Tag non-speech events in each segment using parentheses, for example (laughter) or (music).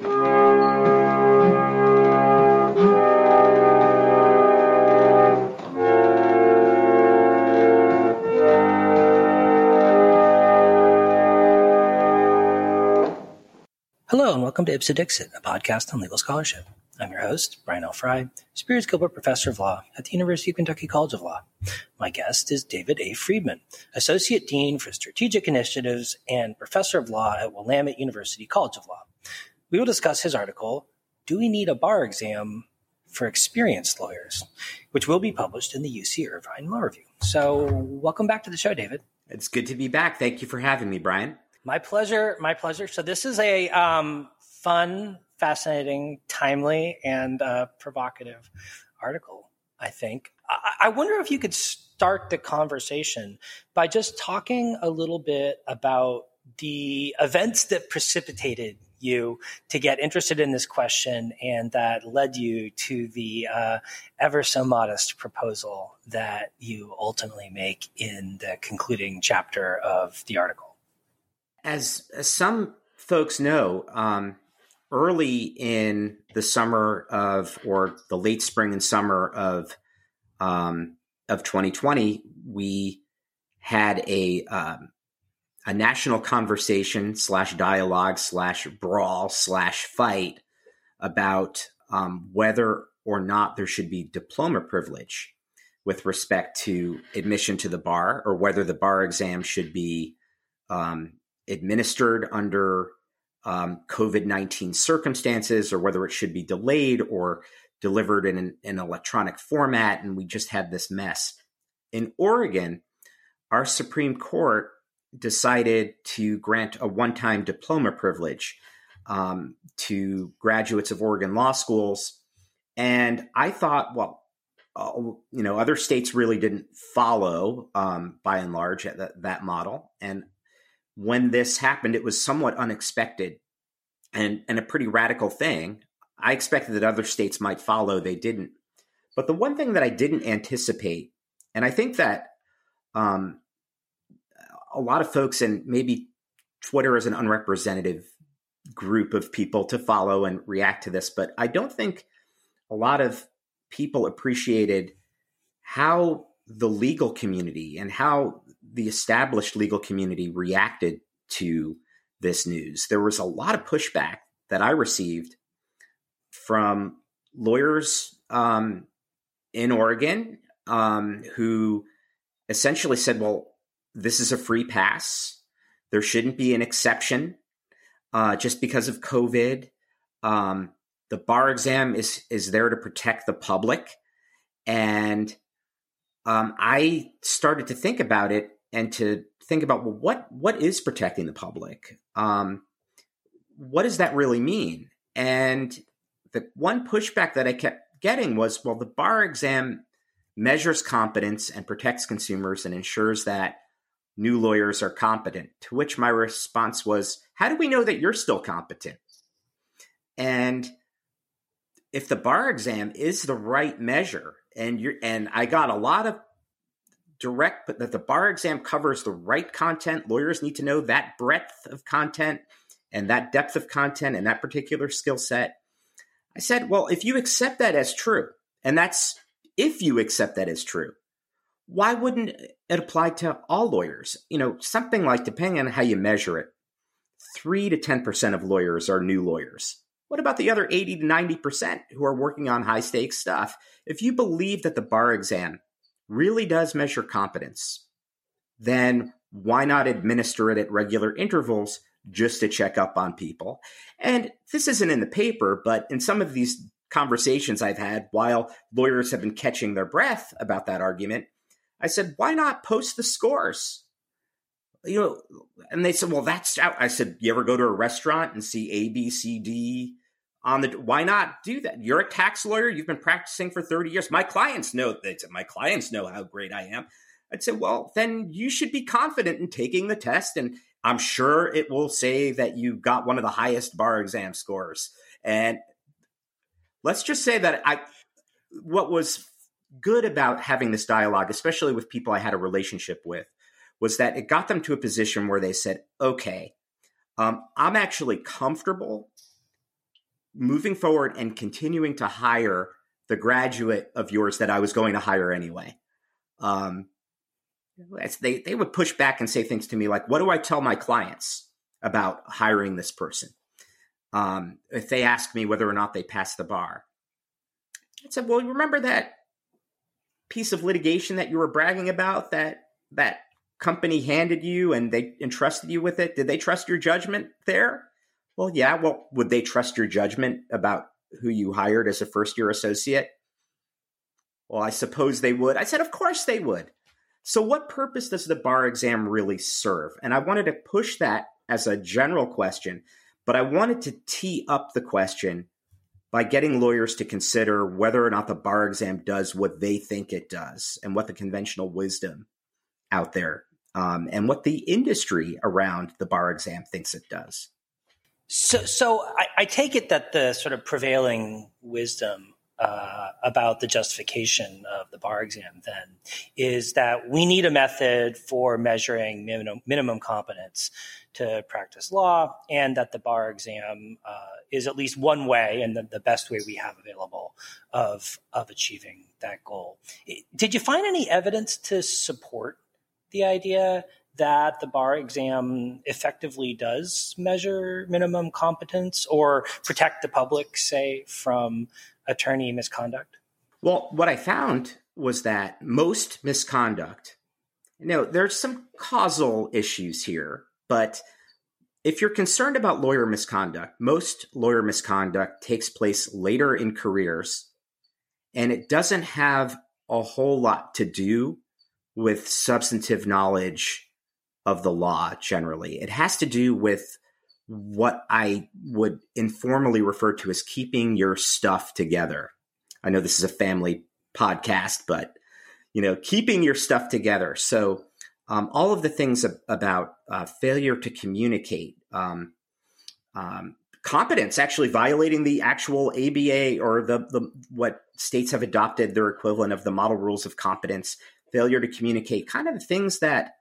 Hello, and welcome to Ipse Dixit, a podcast on legal scholarship. I'm your host, Brian L. Frye, Spears Gilbert Professor of Law at the University of Kentucky College of Law. My guest is David A. Friedman, Associate Dean for Strategic Initiatives and Professor of Law at Willamette University College of Law. We will discuss his article, Do We Need a Bar Exam for Experienced Lawyers, which will be published in the UC Irvine Law Review. So, welcome back to the show, David. It's good to be back. Thank you for having me, Brian. My pleasure. My pleasure. So this is a um, fun, fascinating, timely, and uh, provocative article. I think. I-, I wonder if you could start the conversation by just talking a little bit about the events that precipitated you to get interested in this question and that led you to the uh, ever so modest proposal that you ultimately make in the concluding chapter of the article. As, as some folks know, um, early in the summer of, or the late spring and summer of, um, of 2020, we had a um, a national conversation slash dialogue slash brawl slash fight about um, whether or not there should be diploma privilege with respect to admission to the bar, or whether the bar exam should be um, administered under um, COVID 19 circumstances or whether it should be delayed or delivered in an, an, electronic format. And we just had this mess. In Oregon, our Supreme Court decided to grant a one time diploma privilege um, to graduates of Oregon law schools. And I thought, well, uh, you know, other states really didn't follow um, by and large that, that model. And when this happened, it was somewhat unexpected and, and a pretty radical thing. I expected that other states might follow, they didn't. But the one thing that I didn't anticipate, and I think that um, a lot of folks, and maybe Twitter is an unrepresentative group of people to follow and react to this, but I don't think a lot of people appreciated how the legal community and how the established legal community reacted to this news. There was a lot of pushback that I received from lawyers um, in Oregon um, who essentially said, well, this is a free pass. There shouldn't be an exception uh, just because of COVID. Um, the bar exam is is there to protect the public, and um, I started to think about it and to think about well, what what is protecting the public? Um, what does that really mean? And the one pushback that I kept getting was, well, the bar exam measures competence and protects consumers and ensures that new lawyers are competent. To which my response was, how do we know that you're still competent? And if the bar exam is the right measure, and you're and I got a lot of direct, but that the bar exam covers the right content. Lawyers need to know that breadth of content and that depth of content and that particular skill set. I said, well, if you accept that as true, and that's if you accept that as true, why wouldn't it apply to all lawyers? You know, something like, depending on how you measure it, 3 to 10% of lawyers are new lawyers. What about the other 80 to 90% who are working on high stakes stuff? If you believe that the bar exam really does measure competence, then why not administer it at regular intervals just to check up on people? And this isn't in the paper, but in some of these conversations I've had while lawyers have been catching their breath about that argument, I said, why not post the scores? You know, and they said, well, that's out. I said, you ever go to a restaurant and see A, B, C, D on the why not do that? You're a tax lawyer. You've been practicing for 30 years. My clients know that my clients know how great i am. I'd say well then you should be confident in taking the test and i'm sure it will say that you got one of the highest bar exam scores. And let's just say that i what was good about having this dialogue especially with people i had a relationship with was that it got them to a position where they said okay um, i'm actually comfortable moving forward and continuing to hire the graduate of yours that I was going to hire anyway. Um, they they would push back and say things to me like, "What do I tell my clients about hiring this person?" Um, if they ask me whether or not they pass the bar, I said, "Well, remember that piece of litigation that you were bragging about that that company handed you and they entrusted you with it? Did they trust your judgment there?" Well, yeah. Well, would they trust your judgment about who you hired as a first year associate? Well, I suppose they would. I said, Of course they would. So, what purpose does the bar exam really serve? And I wanted to push that as a general question, but I wanted to tee up the question by getting lawyers to consider whether or not the bar exam does what they think it does and what the conventional wisdom out there um, and what the industry around the bar exam thinks it does. So, so I, I take it that the sort of prevailing wisdom uh, about the justification of the bar exam then is that we need a method for measuring minimum, minimum competence to practice law, and that the bar exam uh, is at least one way and the, the, best way we have available of of achieving that goal. Did you find any evidence to support the idea that the bar exam effectively does measure minimum competence or protect the public, say, from attorney misconduct? Well, what I found was that most misconduct, know, there's some causal issues here, but if you're concerned about lawyer misconduct, most lawyer misconduct takes place later in careers, and it doesn't have a whole lot to do with substantive knowledge of the law generally. It has to do with what I would informally refer to as keeping your stuff together. I know this is a family podcast, but you know, keeping your stuff together. So, um, all of the things ab- about uh, failure to communicate, um, um, competence, actually violating the actual ABA or the, the what states have adopted their equivalent of the model rules of competence, failure to communicate, kind of things that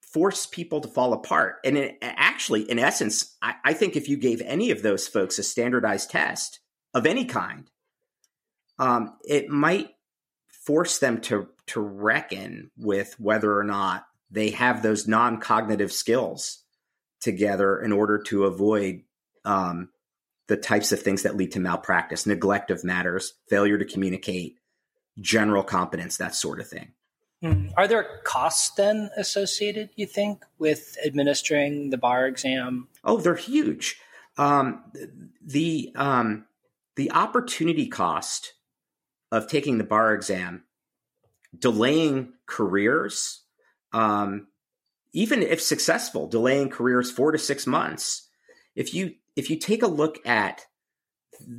force people to fall apart. And it, actually, in essence, I, I, think if you gave any of those folks a standardized test of any kind, um, it might force them to to reckon with whether or not they have those non cognitive skills together in order to avoid um, the types of things that lead to malpractice, neglect of matters, failure to communicate, general competence, that sort of thing. Mm. Are there costs then associated, you think, with administering the bar exam? Oh, they're huge. Um, the um, the opportunity cost of taking the bar exam, delaying careers, um, even if successful, delaying careers four to six months. If you if you take a look at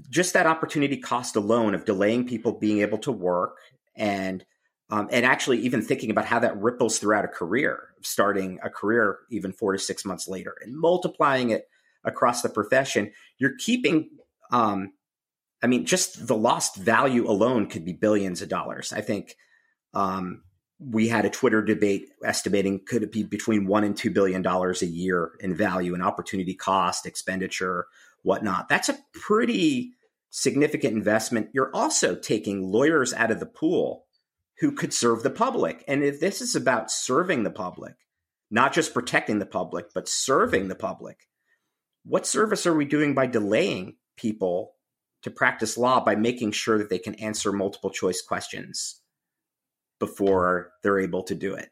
just that opportunity cost alone of delaying people being able to work and um, and actually even thinking about how that ripples throughout a career, starting a career even four to six months later, and multiplying it across the profession, you're keeping. Um, I mean, just the lost value alone could be billions of dollars. I think um, we had a Twitter debate estimating could it be between one and two billion dollars a year in value and opportunity cost, expenditure, whatnot. That's a pretty significant investment. You're also taking lawyers out of the pool who could serve the public. And if this is about serving the public, not just protecting the public, but serving the public, what service are we doing by delaying people to practice law by making sure that they can answer multiple choice questions before they're able to do it?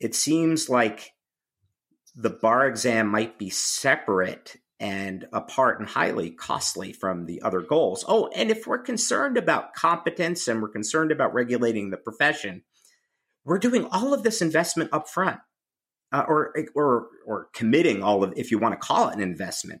It seems like the bar exam might be separate and apart and highly costly from the other goals. Oh, and if we're concerned about competence and we're concerned about regulating the profession, we're doing all of this investment up front. Uh, or, or, or committing all of, if you want to call it an investment,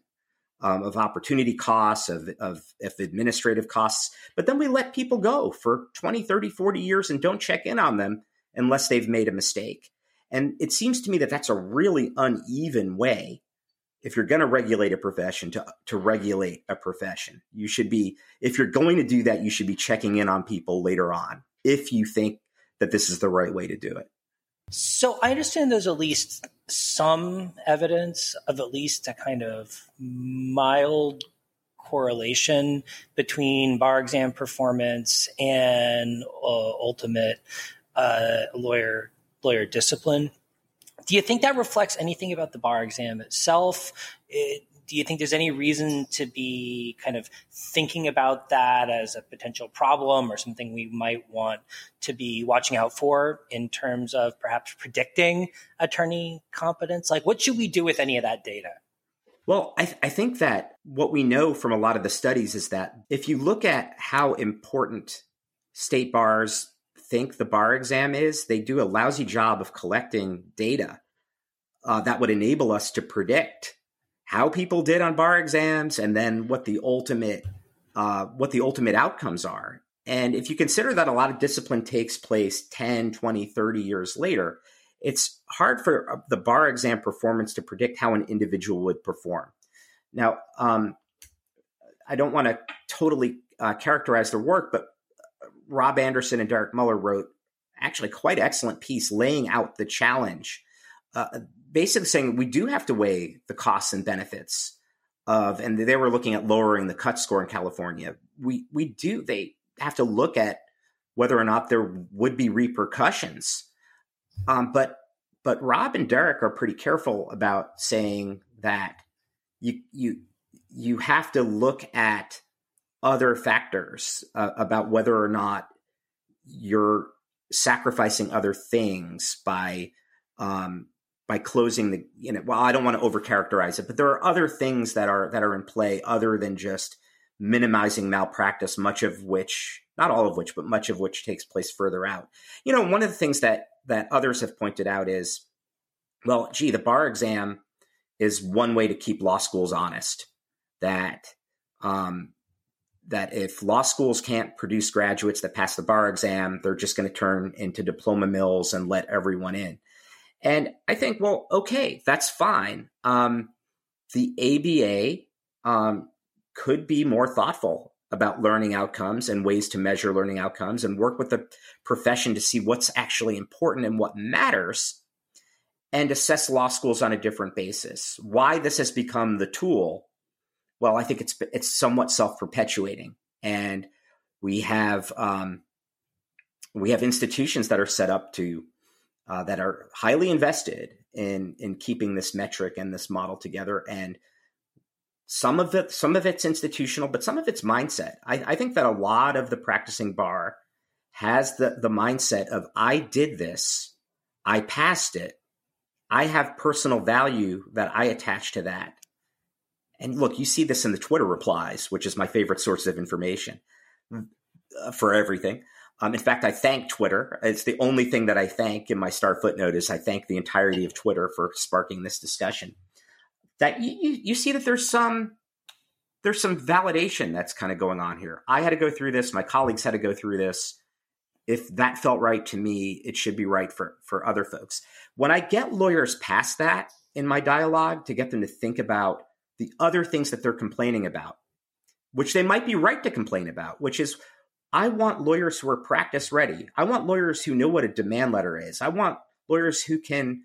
um, of opportunity costs, of, of, of administrative costs. But then we let people go for 20, 30, 40 years and don't check in on them unless they've made a mistake. And it seems to me that that's a really uneven way if you're going to regulate a profession to to regulate a profession you should be if you're going to do that you should be checking in on people later on if you think that this is the right way to do it so i understand there's at least some evidence of at least a kind of mild correlation between bar exam performance and uh, ultimate uh, lawyer lawyer discipline. Do you think that reflects anything about the bar exam itself? It, do you think there's any reason to be kind of thinking about that as a potential problem or something we might want to be watching out for in terms of perhaps predicting attorney competence? Like, what should we do with any of that data? Well, I, th- I think that what we know from a lot of the studies is that if you look at how important state bars think the bar exam is, they do a lousy job of collecting data uh, that would enable us to predict how people did on bar exams and then what the ultimate uh, what the ultimate outcomes are. And if you consider that a lot of discipline takes place 10, 20, 30 years later, it's hard for uh, the bar exam performance to predict how an individual would perform. Now, um, I don't want to totally uh, characterize their work, but Rob Anderson and Derek Muller wrote actually quite excellent piece laying out the challenge, uh, basically saying we do have to weigh the costs and benefits of, and they were looking at lowering the cut score in California. We we do they have to look at whether or not there would be repercussions um, but but Rob and Derek are pretty careful about saying that you you you have to look at other factors uh, about whether or not you're sacrificing other things by um, by closing the you know well I don't want to overcharacterize it but there are other things that are that are in play other than just minimizing malpractice much of which not all of which but much of which takes place further out you know one of the things that that others have pointed out is well, gee, the bar exam is one way to keep law schools honest. That um, that if law schools can't produce graduates that pass the bar exam, they're just going to turn into diploma mills and let everyone in. And I think, well, okay, that's fine. Um, the ABA um, could be more thoughtful about learning outcomes and ways to measure learning outcomes and work with the profession to see what's actually important and what matters and assess law schools on a different basis. Why this has become the tool? Well, I think it's it's somewhat self-perpetuating, and we have um, we have institutions that are set up to uh, that are highly invested in in keeping this metric and this model together, and some of it, some of it's institutional, but some of it's mindset. I, I think that a lot of the practicing bar has the, the mindset of I did this, I passed it, I have personal value that I attach to that. And look, you see this in the Twitter replies, which is my favorite source of information uh, for everything. Um, in fact, I thank Twitter. It's the only thing that I thank in my star footnote is I thank the entirety of Twitter for sparking this discussion that you, you, you see that there's some there's some validation that's kind of going on here. I had to go through this. My colleagues had to go through this. If that felt right to me, it should be right for for other folks. When I get lawyers past that in my dialogue to get them to think about the other things that they're complaining about, which they might be right to complain about, which is I want lawyers who are practice ready. I want lawyers who know what a demand letter is. I want lawyers who can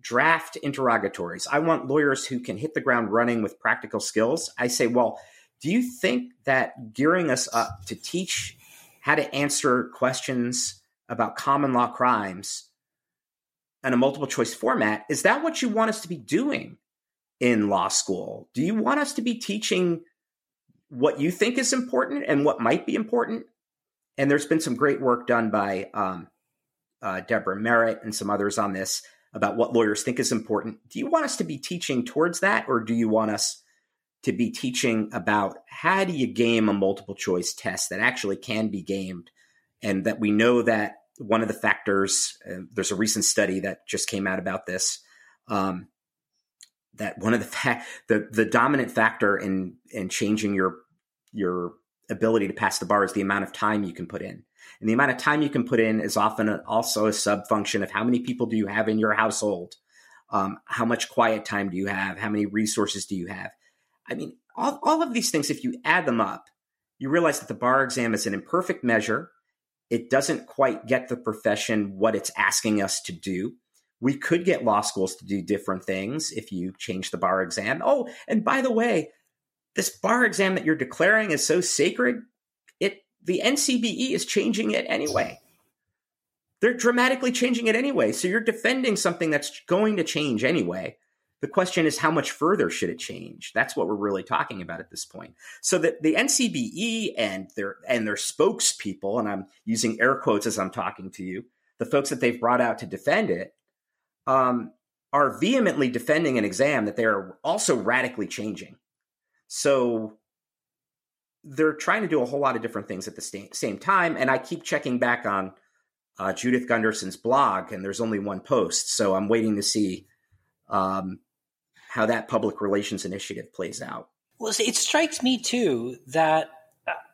draft interrogatories. I want lawyers who can hit the ground running with practical skills. I say, well, do you think that gearing us up to teach how to answer questions about common law crimes in a multiple choice format, is that what you want us to be doing in law school? Do you want us to be teaching what you think is important and what might be important? And there's been some great work done by um, uh, Deborah Merritt and some others on this about what lawyers think is important. Do you want us to be teaching towards that, or do you want us to be teaching about how do you game a multiple choice test that actually can be gamed and that we know that one of the factors, uh, there's a recent study that just came out about this. Um, that one of the fa- the the dominant factor in in changing your your ability to pass the bar is the amount of time you can put in. And the amount of time you can put in is often also a sub function of how many people do you have in your household? Um, how much quiet time do you have? How many resources do you have? I mean, all, all of these things, if you add them up, you realize that the bar exam is an imperfect measure. It doesn't quite get the profession what it's asking us to do. We could get law schools to do different things if you change the bar exam. Oh, and by the way, this bar exam that you're declaring is so sacred, it the NCBE is changing it anyway. They're dramatically changing it anyway. So you're defending something that's going to change anyway. The question is, how much further should it change? That's what we're really talking about at this point. So that the NCBE and their and their spokespeople, and I'm using air quotes as I'm talking to you, the folks that they've brought out to defend it, um, are vehemently defending an exam that they are also radically changing. So they're trying to do a whole lot of different things at the same time. And I keep checking back on uh, Judith Gundersen's blog, and there's only one post. So I'm waiting to see um, how that public relations initiative plays out. Well, it strikes me too that,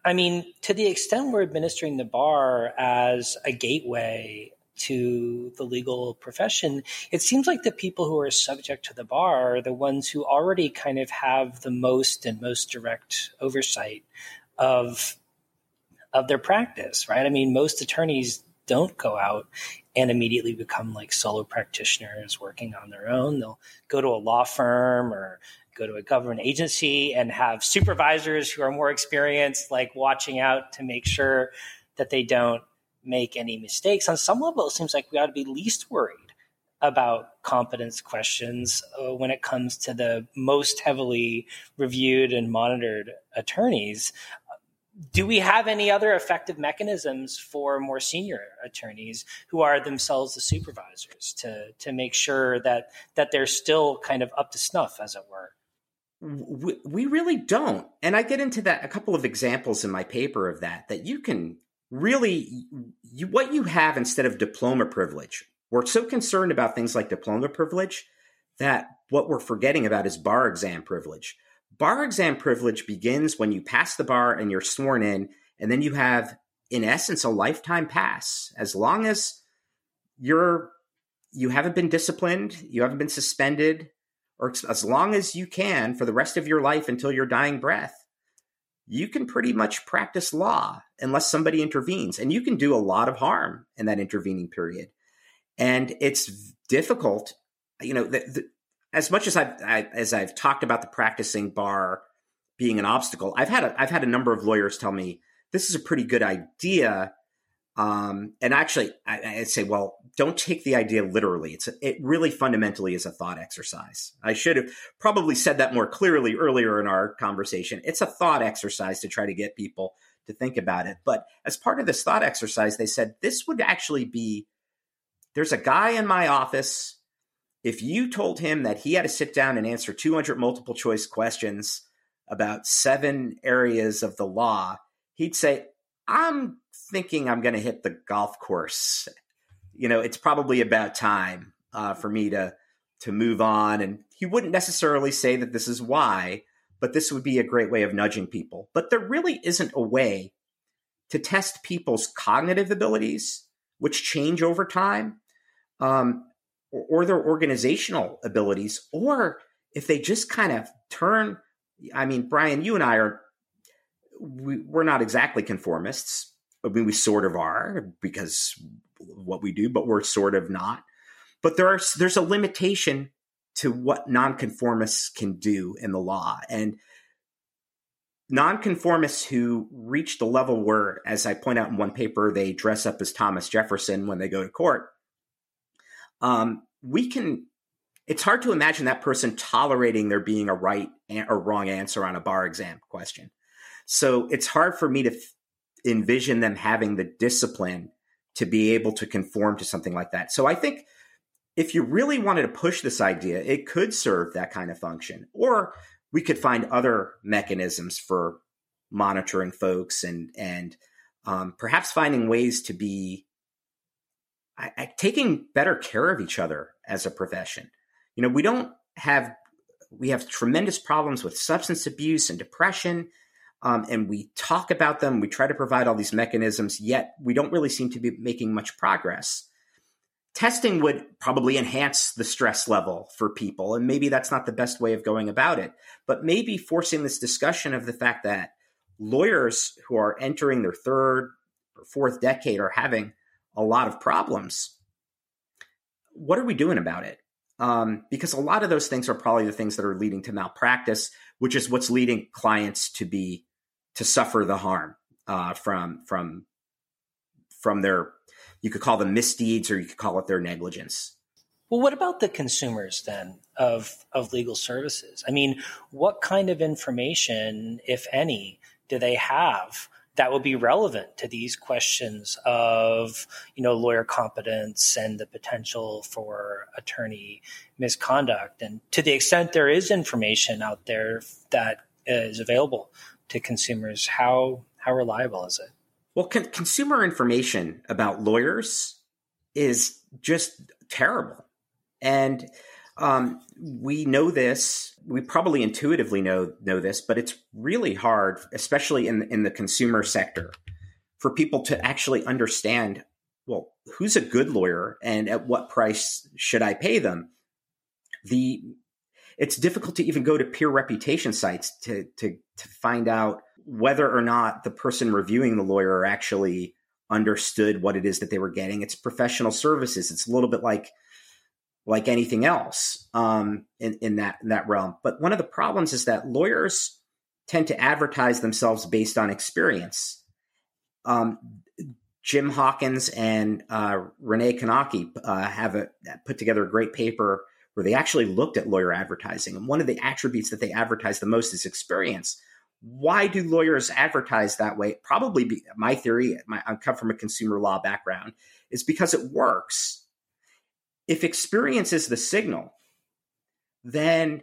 I mean, to the extent we're administering the bar as a gateway to the legal profession, it seems like the people who are subject to the bar are the ones who already kind of have the most and most direct oversight of of their practice, right? I mean, most attorneys don't go out and immediately become like solo practitioners working on their own. They'll go to a law firm or go to a government agency and have supervisors who are more experienced, like watching out to make sure that they don't make any mistakes. On some level, it seems like we ought to be least worried about competence questions uh, when it comes to the most heavily reviewed and monitored attorneys. Do we have any other effective mechanisms for more senior attorneys who are themselves the supervisors to to make sure that that they're still kind of up to snuff as it were? We, we really don't. And i get into that a couple of examples in my paper of that that you can really you, what you have instead of diploma privilege we're so concerned about things like diploma privilege that what we're forgetting about is bar exam privilege Bar exam privilege begins when you pass the bar and you're sworn in, and then you have, in essence, a lifetime pass. As long as you're you haven't been disciplined, you haven't been suspended, or as long as you can for the rest of your life until your dying breath, you can pretty much practice law unless somebody intervenes. And you can do a lot of harm in that intervening period. And it's difficult. You know, the, the, as much as I've I, as I've talked about the practicing bar being an obstacle, I've had a, I've had a number of lawyers tell me this is a pretty good idea. Um, and actually, I, would say, well, don't take the idea literally. It's a, it really fundamentally is a thought exercise. I should have probably said that more clearly earlier in our conversation. It's a thought exercise to try to get people to think about it. But as part of this thought exercise, they said this would actually be there's a guy in my office if you told him that he had to sit down and answer 200 multiple choice questions about seven areas of the law, he'd say, I'm thinking I'm going to hit the golf course. You know, it's probably about time uh, for me to to move on. And he wouldn't necessarily say that this is why, but this would be a great way of nudging people. But there really isn't a way to test people's cognitive abilities, which change over time. Um, or, their organizational abilities, or if they just kind of turn. I mean, Brian, you and I are we, we're not exactly conformists. I mean, we sort of are because what we do, but we're sort of not. But there are there's a limitation to what nonconformists can do in the law, and nonconformists who reach the level where, as I point out in one paper, they dress up as Thomas Jefferson when they go to court um, we can it's hard to imagine that person tolerating there being a right or wrong answer on a bar exam question. So it's hard for me to f- envision them having the discipline to be able to conform to something like that. So I think if you really wanted to push this idea, it could serve that kind of function. Or we could find other mechanisms for monitoring folks and and um, perhaps finding ways to be I, I, taking better care of each other as a profession. You know, we don't have we have tremendous problems with substance abuse and depression, um, and we talk about them. We try to provide all these mechanisms, yet we don't really seem to be making much progress. Testing would probably enhance the stress level for people, and maybe that's not the best way of going about it. But maybe forcing this discussion of the fact that lawyers who are entering their third or fourth decade are having a lot of problems. What are we doing about it? Um, because a lot of those things are probably the things that are leading to malpractice, which is what's leading clients to be to suffer the harm uh, from from from their you could call them misdeeds or you could call it their negligence. Well, what about the consumers then of of legal services? I mean, what kind of information, if any, do they have that will be relevant to these questions of you know lawyer competence and the potential for attorney misconduct? And to the extent there is information out there that is available to consumers, how how reliable is it? Well, con- consumer information about lawyers is just terrible. And um, we know this. We probably intuitively know know this, but it's really hard, especially in in the consumer sector, for people to actually understand. Well, who's a good lawyer, and at what price should I pay them? The it's difficult to even go to peer reputation sites to to to find out whether or not the person reviewing the lawyer actually understood what it is that they were getting. It's professional services. It's a little bit like like anything else um, in, in that in that realm. But one of the problems is that lawyers tend to advertise themselves based on experience. Um, Jim Hawkins and uh, Renee Knake uh, have a, put together a great paper where they actually looked at lawyer advertising. And one of the attributes that they advertise the most is experience. Why do lawyers advertise that way? Probably be, my theory, my, I come from a consumer law background, is because it works if experience is the signal, then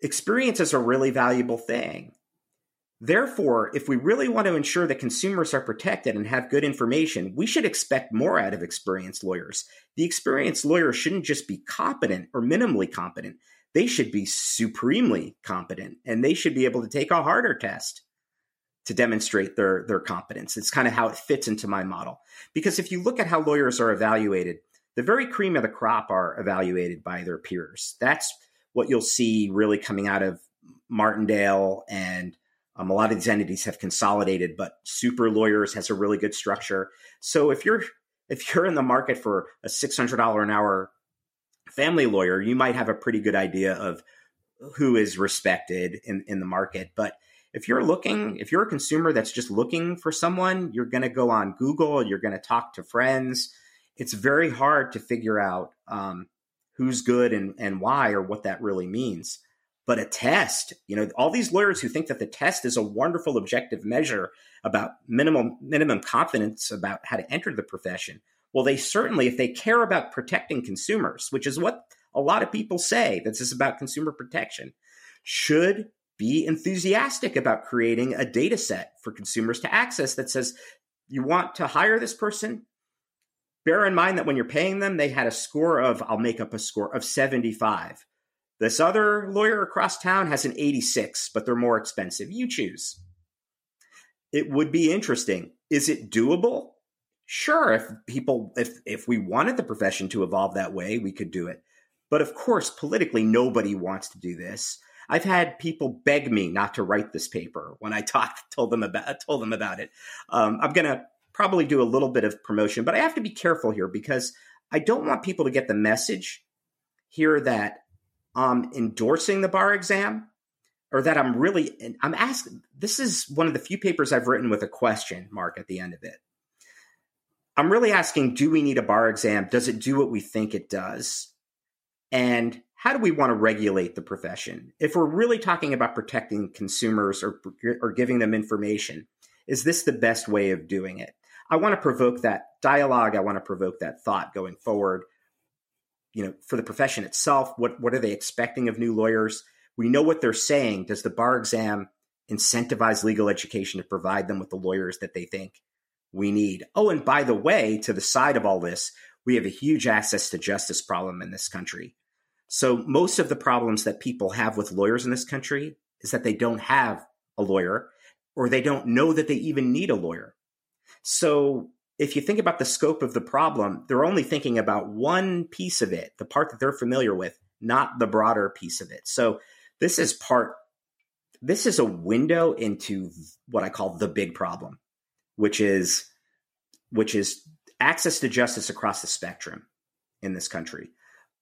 experience is a really valuable thing. Therefore, if we really want to ensure that consumers are protected and have good information, we should expect more out of experienced lawyers. The experienced lawyer shouldn't just be competent or minimally competent, they should be supremely competent and they should be able to take a harder test to demonstrate their, their competence. It's kind of how it fits into my model. Because if you look at how lawyers are evaluated, the very cream of the crop are evaluated by their peers. That's what you'll see really coming out of Martindale and um, a lot of these entities have consolidated, but Super Lawyers has a really good structure. So if you're if you're in the market for a six hundred dollar an hour family lawyer, you might have a pretty good idea of who is respected in, in the market. But if you're looking, if you're a consumer that's just looking for someone, you're going to go on Google, you're going to talk to friends, it's very hard to figure out um, who's good and, and why or what that really means. But a test, you know, all these lawyers who think that the test is a wonderful objective measure about minimum minimum confidence about how to enter the profession. Well, they certainly, if they care about protecting consumers, which is what a lot of people say, that this is about consumer protection, should be enthusiastic about creating a data set for consumers to access that says, you want to hire this person? Bear in mind that when you're paying them, they had a score of, I'll make up a score of 75. This other lawyer across town has an 86, but they're more expensive. You choose. It would be interesting. Is it doable? Sure, if people if if we wanted the profession to evolve that way, we could do it. But of course, politically nobody wants to do this. I've had people beg me not to write this paper when I talked told them about told them about it. Um, I'm gonna probably do a little bit of promotion, but I have to be careful here because I don't want people to get the message here that I'm endorsing the bar exam or that I'm really I'm asking this is one of the few papers I've written with a question mark at the end of it. I'm really asking do we need a bar exam? Does it do what we think it does? And how do we want to regulate the profession? If we're really talking about protecting consumers or, or giving them information, is this the best way of doing it? I want to provoke that dialogue. I want to provoke that thought going forward. You know, for the profession itself, what what are they expecting of new lawyers? We know what they're saying. Does the bar exam incentivize legal education to provide them with the lawyers that they think we need? Oh, and by the way, to the side of all this, we have a huge access to justice problem in this country. So most of the problems that people have with lawyers in this country is that they don't have a lawyer or they don't know that they even need a lawyer. So if you think about the scope of the problem, they're only thinking about one piece of it, the part that they're familiar with, not the broader piece of it. So this is part this is a window into what I call the big problem, which is which is access to justice across the spectrum in this country.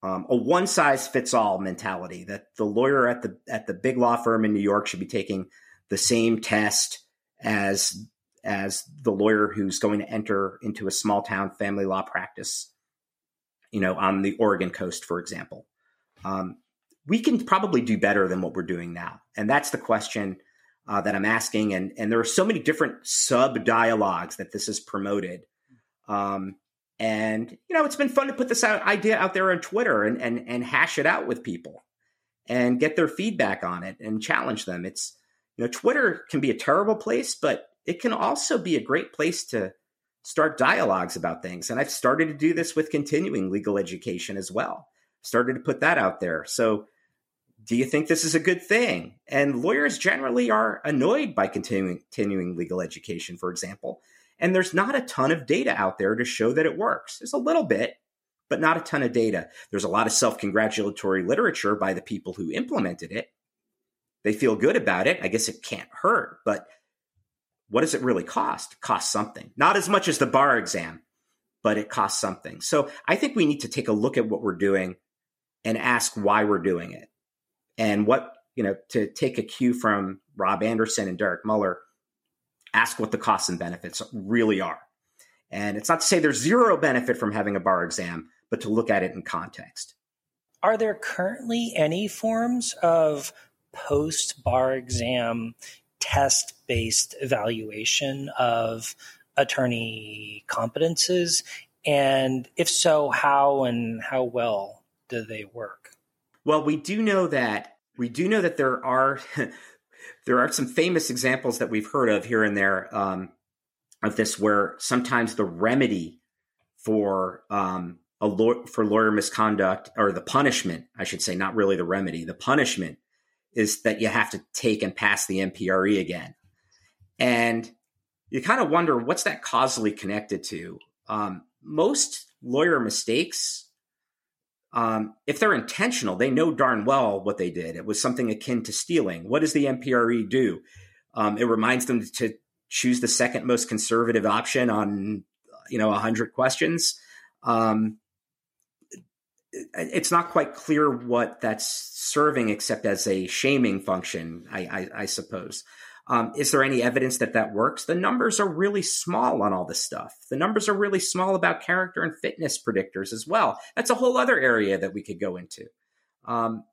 um, a one size fits all mentality that the lawyer at the at the big law firm in New York should be taking the same test as as the lawyer who's going to enter into a small town family law practice, you know, on the Oregon coast, for example. Um, we can probably do better than what we're doing now, and that's the question uh, that I'm asking. And and there are so many different sub dialogues that this is promoted. Um, and you know, it's been fun to put this out, idea out there on Twitter and and and hash it out with people and get their feedback on it and challenge them. It's you know, Twitter can be a terrible place, but it can also be a great place to start dialogues about things. And I've started to do this with continuing legal education as well. Started to put that out there. So do you think this is a good thing? And lawyers generally are annoyed by continuing, continuing legal education, for example. And there's not a ton of data out there to show that it works. There's a little bit, but not a ton of data. There's a lot of self congratulatory literature by the people who implemented it. They feel good about it. I guess it can't hurt, but what does it really cost? It costs something. Not as much as the bar exam, but it costs something. So I think we need to take a look at what we're doing and ask why we're doing it. And what, you know, to take a cue from Rob Anderson and Derek Muller, ask what the costs and benefits really are. And it's not to say there's zero benefit from having a bar exam, but to look at it in context. Are there currently any forms of post bar exam test based evaluation of attorney competences? And if so, how and how well do they work? Well, we do know that we do know that there are (laughs) there are some famous examples that we've heard of here and there um, of this, where sometimes the remedy for um, a law- for lawyer misconduct or the punishment, I should say, not really the remedy, the punishment is that you have to take and pass the MPRE again. And you kind of wonder what's that causally connected to? Um, most lawyer mistakes, um, if they're intentional, they know darn well what they did. It was something akin to stealing. What does the MPRE do? Um, it reminds them to choose the second most conservative option on, you know, 100 questions. Um, it's not quite clear what that's serving except as a shaming function, I, I, I suppose. Um, is there any evidence that that works? The numbers are really small on all this stuff. The numbers are really small about character and fitness predictors as well. That's a whole other area that we could go into. Um,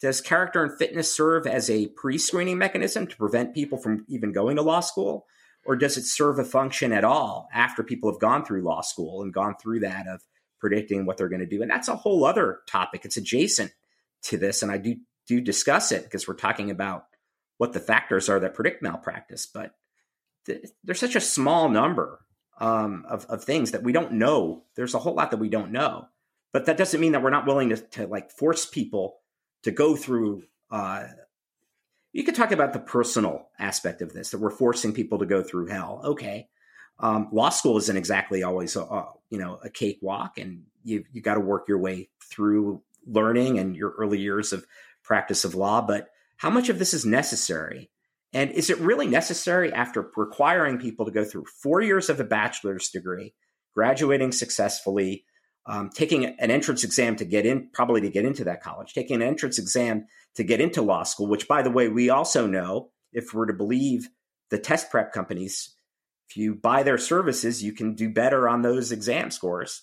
does character and fitness serve as a pre screening mechanism to prevent people from even going to law school? Or does it serve a function at all after people have gone through law school and gone through that of predicting what they're going to do. And that's a whole other topic. It's adjacent to this. And I do do discuss it because we're talking about what the factors are that predict malpractice. But th- there's such a small number um, of, of things that we don't know. There's a whole lot that we don't know. But that doesn't mean that we're not willing to, to like force people to go through. Uh, you could talk about the personal aspect of this that we're forcing people to go through hell. Okay, um, law school isn't exactly always a, a you know a cakewalk, and you you got to work your way through learning and your early years of practice of law. But how much of this is necessary? And is it really necessary after requiring people to go through four years of a bachelor's degree, graduating successfully, um, taking an entrance exam to get in, probably to get into that college, taking an entrance exam to get into law school, which, by the way, we also know, if we're to believe the test prep companies, if you buy their services, you can do better on those exam scores.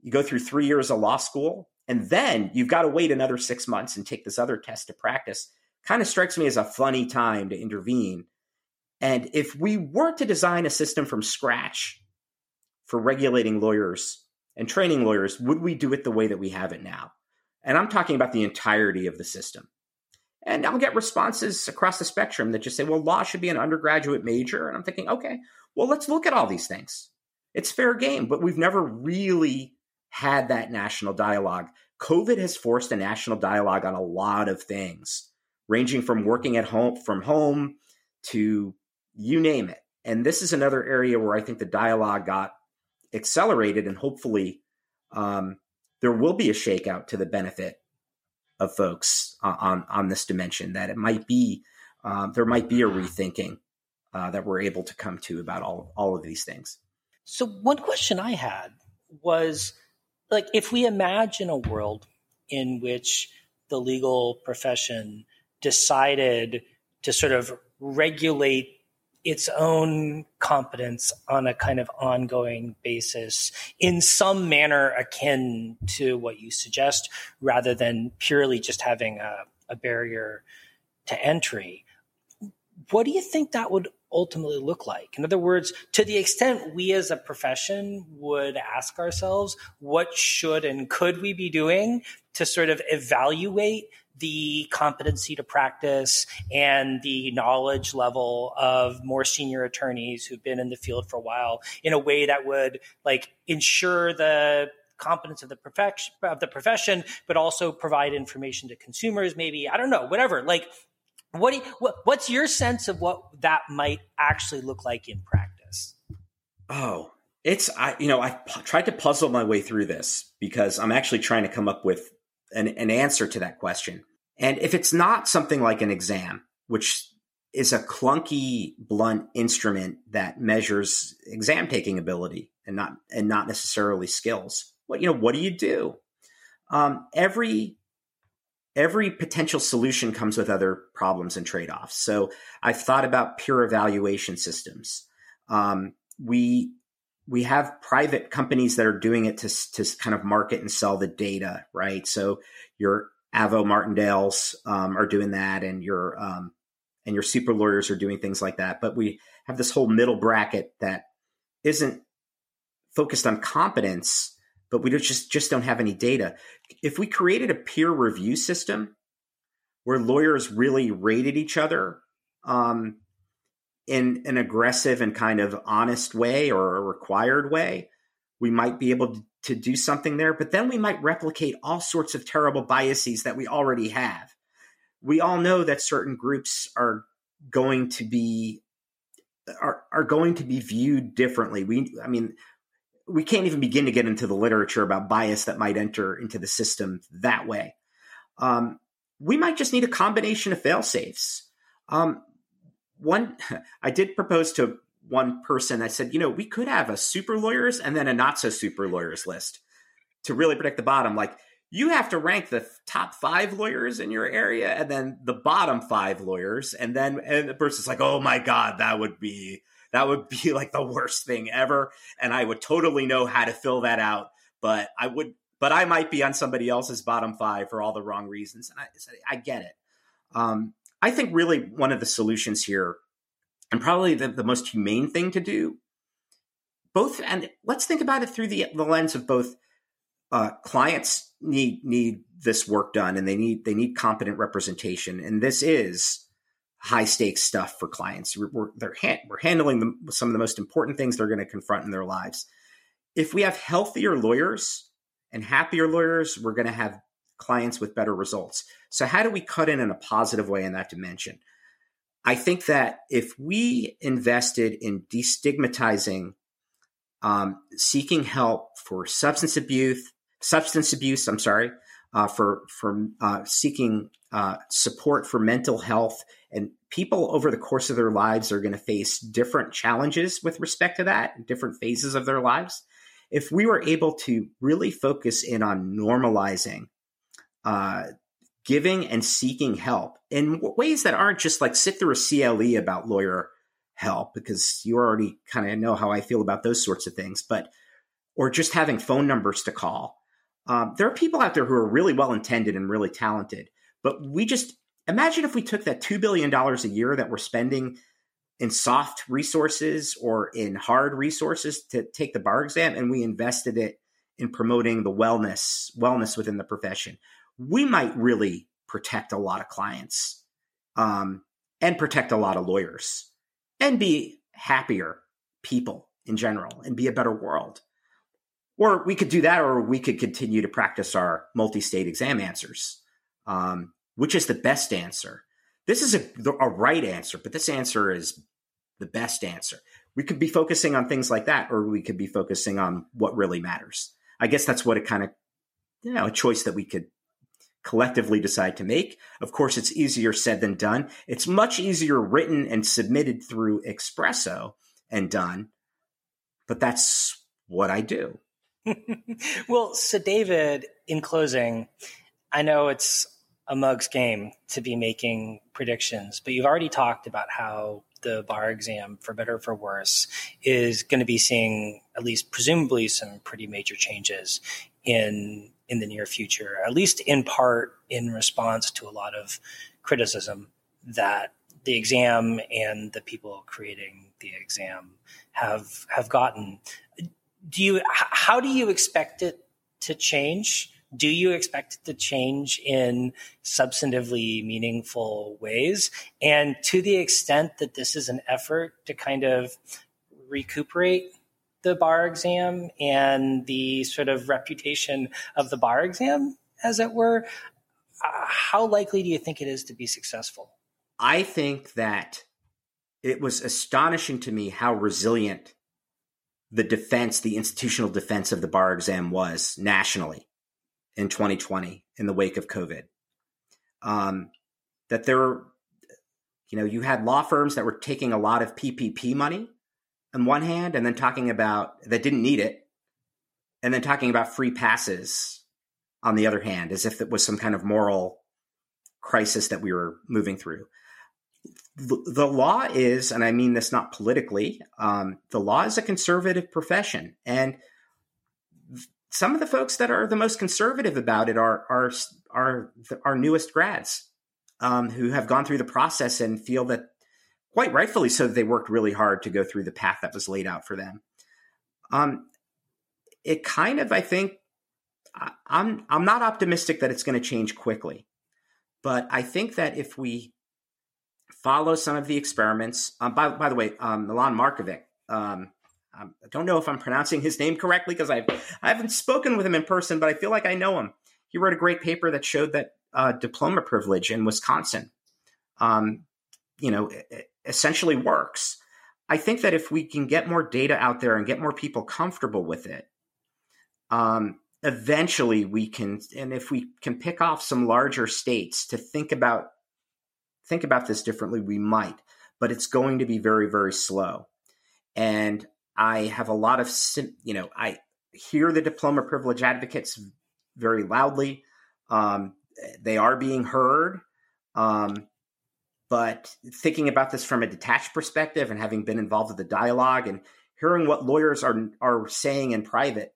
You go through three years of law school, and then you've got to wait another six months and take this other test to practice. Kind of strikes me as a funny time to intervene. And if we were to design a system from scratch for regulating lawyers and training lawyers, would we do it the way that we have it now? And I'm talking about the entirety of the system. And I'll get responses across the spectrum that just say, well, law should be an undergraduate major. And I'm thinking, okay, well, let's look at all these things. It's fair game, but we've never really had that national dialogue. COVID has forced a national dialogue on a lot of things, ranging from working at home from home to you name it. And this is another area where I think the dialogue got accelerated, and hopefully, um, there will be a shakeout to the benefit of folks on on this dimension. That it might be um, there might be a rethinking uh, that we're able to come to about all all of these things. So one question I had was like if we imagine a world in which the legal profession decided to sort of regulate its own competence on a kind of ongoing basis in some manner akin to what you suggest rather than purely just having a, a barrier to entry. What do you think that would ultimately look like? In other words, to the extent we as a profession would ask ourselves, what should and could we be doing to sort of evaluate the competency to practice and the knowledge level of more senior attorneys who've been in the field for a while in a way that would like ensure the competence of the profession of the profession but also provide information to consumers maybe i don't know whatever like what, you, what what's your sense of what that might actually look like in practice? Oh, it's I you know I p- tried to puzzle my way through this because I'm actually trying to come up with an, an answer to that question. And if it's not something like an exam, which is a clunky, blunt instrument that measures exam taking ability and not and not necessarily skills, what you know, what do you do? Um, every every potential solution comes with other problems and trade offs. So I've thought about peer evaluation systems. Um, we we have private companies that are doing it to to kind of market and sell the data, right? So your Avvo Martindales um, are doing that, and your um, and your super lawyers are doing things like that. But we have this whole middle bracket that isn't focused on competence but we just just don't have any data. If we created a peer review system where lawyers really rated each other um, in an aggressive and kind of honest way or a required way, we might be able to, to do something there. But then we might replicate all sorts of terrible biases that we already have. We all know that certain groups are going to be are, are going to be viewed differently. We, I mean, we can't even begin to get into the literature about bias that might enter into the system that way. Um, we might just need a combination of fail safes. Um, one, (laughs) I did propose to one person. that said, you know, we could have a super lawyers and then a not so super lawyers list to really predict the bottom. Like you have to rank the top five lawyers in your area and then the bottom five lawyers, and then and the person's like, oh my god, that would be that would be (laughs) like the worst thing ever. And I would totally know how to fill that out, but I would, but I might be on somebody else's bottom five for all the wrong reasons. And I, I get it. Um, I think really one of the solutions here, and probably the, the most humane thing to do, both, and let's think about it through the, the lens of both uh, clients need need this work done and they need they need competent representation and this is high stakes stuff for clients. We're, we're, we're handling the, some of the most important things they're going to confront in their lives. If we have healthier lawyers and happier lawyers, we're going to have clients with better results. So, how do we cut in in a positive way in that dimension? I think that if we invested in destigmatizing um, seeking help for substance abuse, substance abuse, I'm sorry, uh, for for uh, seeking uh, support for mental health. And people over the course of their lives are going to face different challenges with respect to that, different phases of their lives. If we were able to really focus in on normalizing uh, giving and seeking help in ways that aren't just like sit through a CLE about lawyer help, because you already kind of know how I feel about those sorts of things, but or just having phone numbers to call. Um, there are people out there who are really well intended and really talented, but we just imagine if we took that $2 billion a year that we're spending in soft resources or in hard resources to take the bar exam and we invested it in promoting the wellness wellness within the profession we might really protect a lot of clients um, and protect a lot of lawyers and be happier people in general and be a better world or we could do that, or we could continue to practice our multi state exam answers. Um, which is the best answer? This is a, a right answer, but this answer is the best answer. We could be focusing on things like that, or we could be focusing on what really matters. I guess that's what it kind of, you know, a choice that we could collectively decide to make. Of course, it's easier said than done. It's much easier written and submitted through ExpressO and done, but that's what I do. (laughs) well, so David, in closing, I know it's a mug's game to be making predictions, but you've already talked about how the bar exam, for better or for worse, is going to be seeing at least presumably some pretty major changes in in the near future, at least in part in response to a lot of criticism that the exam and the people creating the exam have have gotten. Do you how do you expect it to change? Do you expect it to change in substantively meaningful ways? And to the extent that this is an effort to kind of recuperate the bar exam and the sort of reputation of the bar exam, as it were, uh, how likely do you think it is to be successful? I think that it was astonishing to me how resilient the defense, the institutional defense of the bar exam was nationally in 2020 in the wake of COVID. Um, that there, you know, you had law firms that were taking a lot of PPP money on one hand, and then talking about that didn't need it, and then talking about free passes on the other hand, as if it was some kind of moral crisis that we were moving through. The, law is, and I mean this not politically, um, the law is a conservative profession, and some of the folks that are the most conservative about it are are are our newest grads um, who have gone through the process and feel that quite rightfully so they worked really hard to go through the path that was laid out for them. Um, it kind of, I think, I, I'm I'm not optimistic that it's going to change quickly, but I think that if we follow some of the experiments, um, by by the way, um, Milan Markovic, um, um, I don't know if I'm pronouncing his name correctly because I've I haven't spoken with him in person, but I feel like I know him. He wrote a great paper that showed that uh, diploma privilege in Wisconsin, um, you know, essentially works. I think that if we can get more data out there and get more people comfortable with it, um, eventually we can, and if we can pick off some larger states to think about think about this differently, we might. But it's going to be very, very slow. And I have a lot of, you know, I hear the diploma privilege advocates very loudly. Um, they are being heard. Um, but thinking about this from a detached perspective and having been involved with the dialogue and hearing what lawyers are are saying in private,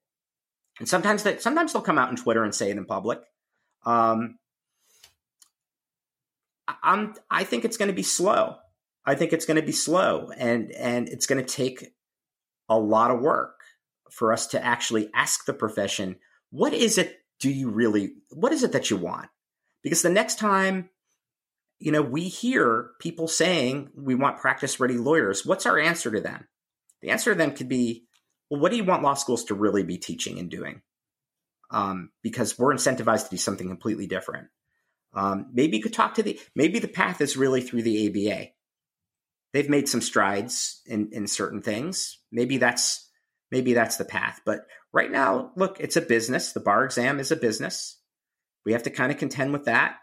and sometimes that sometimes they'll come out on Twitter and say it in public. Um, I'm I think it's going to be slow. I think it's going to be slow, and and it's going to take a lot of work for us to actually ask the profession, what is it do you really what is it that you want? Because the next time you know we hear people saying we want practice ready lawyers, what's our answer to them? The answer to them could be, well, what do you want law schools to really be teaching and doing? Um, because we're incentivized to do something completely different. Um, maybe you could talk to the maybe the path is really through the ABA they've made some strides in in certain things. Maybe that's maybe that's the path. But right now, look, it's a business. The bar exam is a business. We have to kind of contend with that.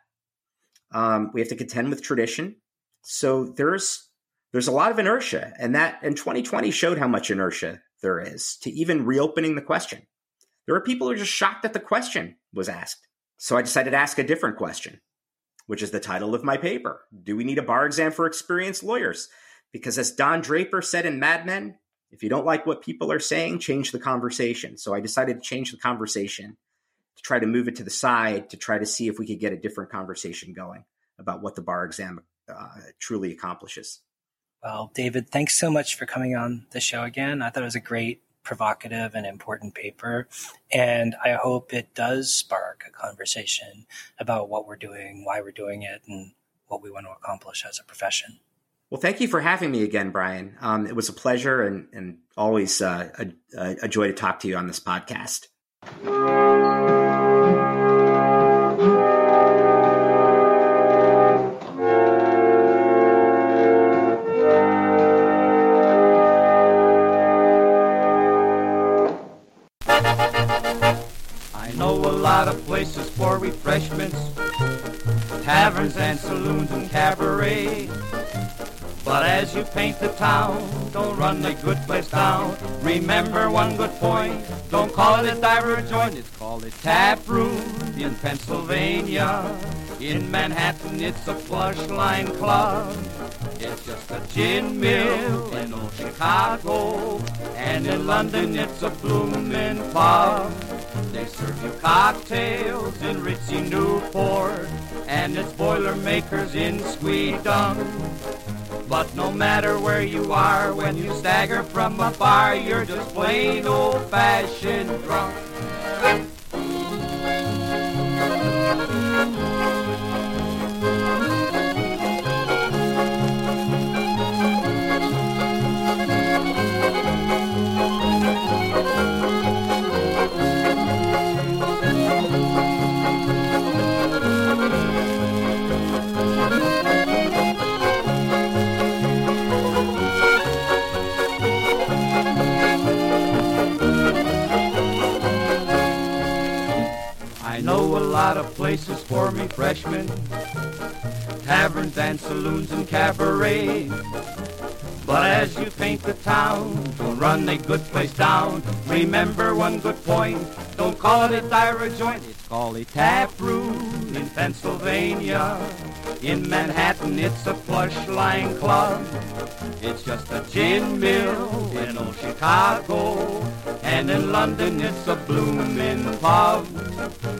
Um, we have to contend with tradition. So there's there's a lot of inertia, and that in 2020 showed how much inertia there is to even reopening the question. There are people who are just shocked that the question was asked. So I decided to ask a different question which is the title of my paper. Do we need a bar exam for experienced lawyers? Because as Don Draper said in Mad Men, if you don't like what people are saying, change the conversation. So I decided to change the conversation to try to move it to the side to try to see if we could get a different conversation going about what the bar exam uh, truly accomplishes. Well, David, thanks so much for coming on the show again. I thought it was a great provocative and important paper. And I hope it does spark a conversation about what we're doing, why we're doing it, and what we want to accomplish as a profession. Well, thank you for having me again, Brian. Um, it was a pleasure and, and always uh, a, a joy to talk to you on this podcast. Places for refreshments, taverns and saloons and cabaret. But as you paint the town, don't run the good place down. Remember one good point, don't call it a diver joint, it's called a tap room in Pennsylvania. In Manhattan, it's a plush line club. It's just a gin mill in old Chicago. And in London, it's a bloomin' pub. They serve you cocktails in Ritzy Newport. And it's Boilermakers in Squedum. But no matter where you are, when you stagger from a bar, you're just plain old-fashioned drunk. Lot of places for me freshmen, taverns and saloons and cabarets. But as you paint the town, don't run a good place down. Remember one good point, don't call it a diver joint, it's called a tap room in Pennsylvania. In Manhattan, it's a plush line club. It's just a gin mill in old Chicago. And in London, it's a bloomin' pub.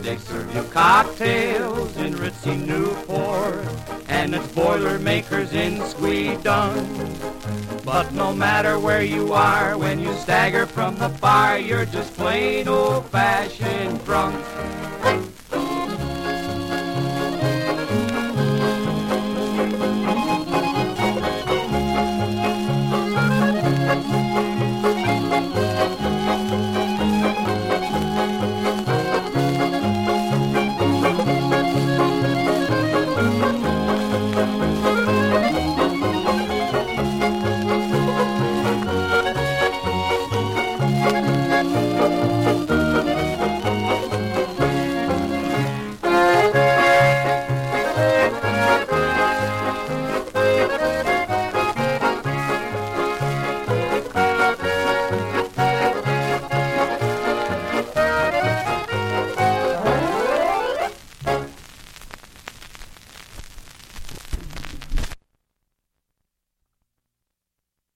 They serve you cocktails in ritzy Newport. And it's Boilermakers in Squedon. But no matter where you are, when you stagger from the bar, you're just plain old-fashioned drunk.